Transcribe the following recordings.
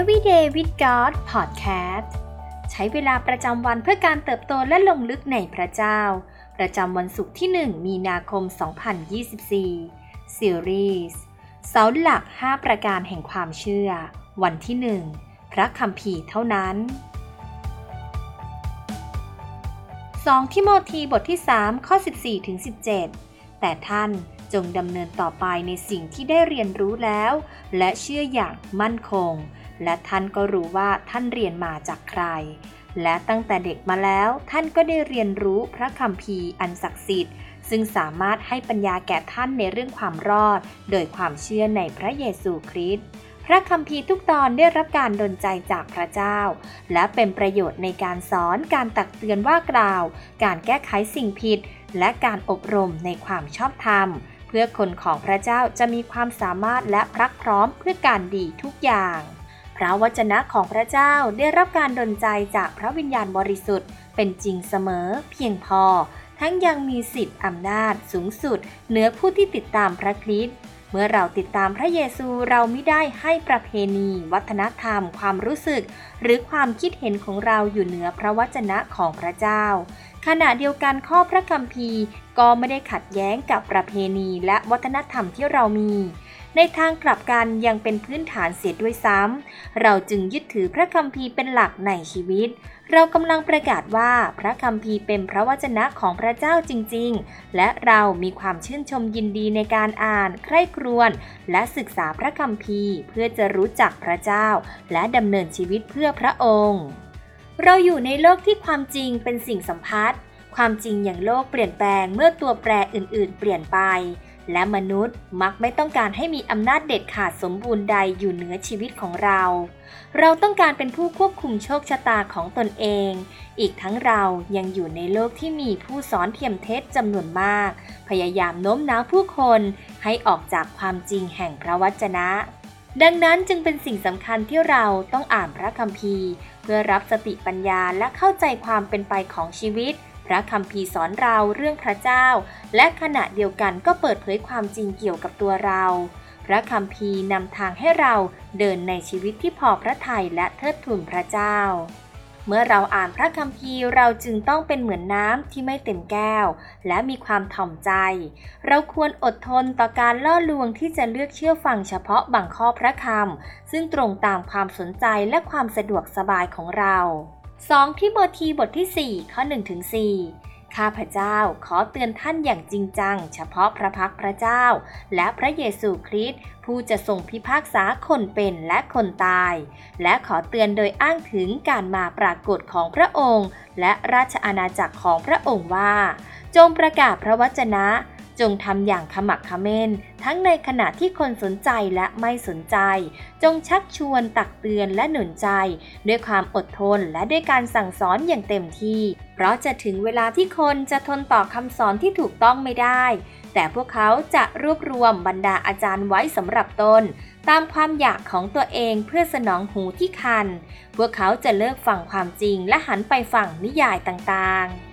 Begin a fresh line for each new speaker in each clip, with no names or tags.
Everyday with God Podcast ใช้เวลาประจำวันเพื่อการเติบโตและลงลึกในพระเจ้า ประจำวันศุกร์ที่ 1 มีนาคม 2024 ซีรีส์เสาหลัก 5 ประการแห่งความเชื่อ วันที่ 1 พระคัมภีร์เท่านั้น 2 ทิโมธีบทที่ 3 ข้อ 14ถึง17 แต่ท่านจงดำเนินต่อไปในสิ่งที่ได้เรียนรู้แล้ว และเชื่ออย่างมั่นคง และท่านก็รู้ว่าท่านเรียนมาจากใคร และตั้งแต่เด็กมาแล้ว ท่านก็ได้เรียนรู้พระคัมภีร์อันศักดิ์สิทธิ์ ซึ่งสามารถให้ปัญญาแก่ท่านในเรื่องความรอด โดยความเชื่อในพระเยซูคริสต์พระคัมภีร์ทุกตอนได้รับการดลใจจากพระเจ้า และเป็นประโยชน์ในการสอนการตักเตือนว่ากล่าว การแก้ไขสิ่งผิด และการอบรมในความชอบธรรมเพื่อคนของพระเจ้าจะมีความสามารถและพรักพร้อมเพื่อการดีทุกอย่าง ระวจนะของพระเจ้าได้รับการดลใจจากพระวิญญาณบริสุทธิ์ เป็นจริงเสมอเพียงพอ ทั้งยังมีสิทธิ์อำนาจสูงสุด เหนือผู้ที่ติดตามพระคริสต์เมื่อเราติดตามพระเยซูเราไม่ได้ให้ประเพณี วัฒนธรรม ความรู้สึก หรือความคิดเห็นของเราอยู่เหนือพระวจนะของพระเจ้า ขณะเดียวกันข้อพระคัมภีร์ก็ไม่ได้ขัดแย้งกับประเพณีและวัฒนธรรมที่เรามี ในทางกลับกันยังเป็นพื้นฐานเสียด้วยซ้ำ เราจึงยึดถือพระคัมภีร์เป็นหลักในชีวิต เรากำลังประกาศว่าพระคัมภีร์เป็นพระวจนะของพระเจ้าจริง ๆ และเรามีความชื่นชมยินดีในการอ่าน ใคร่ครวญและศึกษาพระคัมภีร์เพื่อจะรู้จักพระเจ้า และดำเนินชีวิตเพื่อพระองค์ เราอยู่ในโลกที่ความจริงเป็นสิ่งสัมพัทธ์ความจริงอย่างโลกเปลี่ยนแปลงเมื่อตัวแปรอื่น ๆ เปลี่ยนไป และมนุษย์มักไม่ต้องการให้มีอำนาจเด็ดขาดสมบูรณ์ใดอยู่เหนือชีวิตของเรา เราต้องการเป็นผู้ควบคุมโชคชะตาของตนเอง อีกทั้งเรายังอยู่ในโลกที่มีผู้สอนเทียมเท็จจำนวนมาก พยายามโน้มน้าวผู้คนให้ออกจากความจริงแห่งพระวจนะดังนั้นจึงเป็นสิ่งสำคัญที่เราต้องอ่านพระคัมภีร์ เพื่อรับสติปัญญาและเข้าใจความเป็นไปของชีวิต ระคัมภีร์สอนเราเรื่องพระเจ้า และขณะเดียวกันก็เปิดเผยความจริงเกี่ยวกับตัวเรา พระคัมภีร์นำทางให้เราเดินในชีวิตที่พอพระทัยและเทิดทูนพระเจ้าเมื่อเราอ่านพระคัมภีร์เราจึงต้องเป็นเหมือนน้ำที่ไม่เต็มแก้ว และมีความถ่อมใจ เราควรอดทนต่อการล่อลวงที่จะเลือกเชื่อฟังเฉพาะบางข้อพระคำซึ่งตรงตามความสนใจและความสะดวกสบายของเรา 2ทิโมธีบทที่ 4 ข้อ1ถึง4ข้าพเจ้าขอเตือนท่านอย่างจริงจัง เฉพาะพระพักพระเจ้า และพระเยซูคริสต์ผู้จะทรงพิพากษาคนเป็นและคนตาย และขอเตือนโดยอ้างถึงการมาปรากฏของพระองค์ และราชอาณาจักรของพระองค์ว่า จงประกาศพระวจนะ จงทำอย่างขมักเขม้น ทั้งในขณะที่คนสนใจและไม่สนใจ จงชักชวนตักเตือนและหนุนใจ ด้วยความอดทนและด้วยการสั่งสอนอย่างเต็มที่ เพราะจะถึงเวลาที่คนจะทนต่อคำสอนที่ถูกต้องไม่ได้ แต่พวกเขาจะรวบรวมบรรดาอาจารย์ไว้สำหรับตนตามความอยากของตัวเองเพื่อสนองหูที่คัน พวกเขาจะเลิกฟังความจริงและหันไปฟังนิยายต่างๆ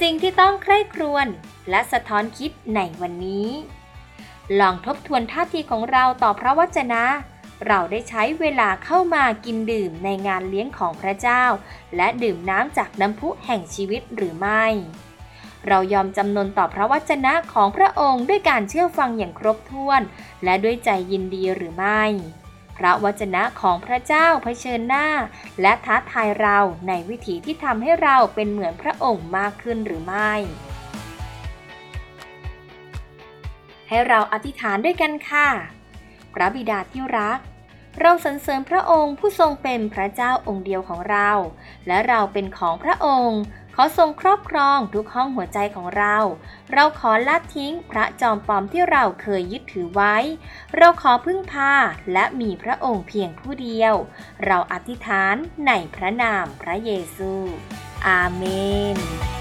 สิ่งที่ต้องใคร่ครวญและสะท้อนคิดในวันนี้ ลองทบทวนท่าทีของเราต่อพระวจนะ เราได้ใช้เวลาเข้ามากินดื่มในงานเลี้ยงของพระเจ้า และดื่มน้ำจากน้ำพุแห่งชีวิตหรือไม่ เรายอมจำนนต่อพระวจนะของพระองค์ด้วยการเชื่อฟังอย่างครบถ้วน และด้วยใจยินดีหรือไม่ พระวจนะของพระเจ้าเผชิญหน้า และท้าทายเราในวิถีที่ทำให้เราเป็นเหมือนพระองค์มากขึ้นหรือไม่ ให้เราอธิษฐานด้วยกันค่ะ พระบิดาที่รัก เราสรรเสริญพระองค์ผู้ทรงเป็นพระเจ้าองค์เดียวของเรา และเราเป็นของพระองค์ อทรงครอบครองทุกห้องหัวใจของเรา เราขอละทิ้งพระจอมปลอมที่เราเคยยึดถือไว้ เราขอพึ่งพาและมีพระองค์เพียงผู้เดียว เราอธิษฐานในพระนามพระเยซู อาเมน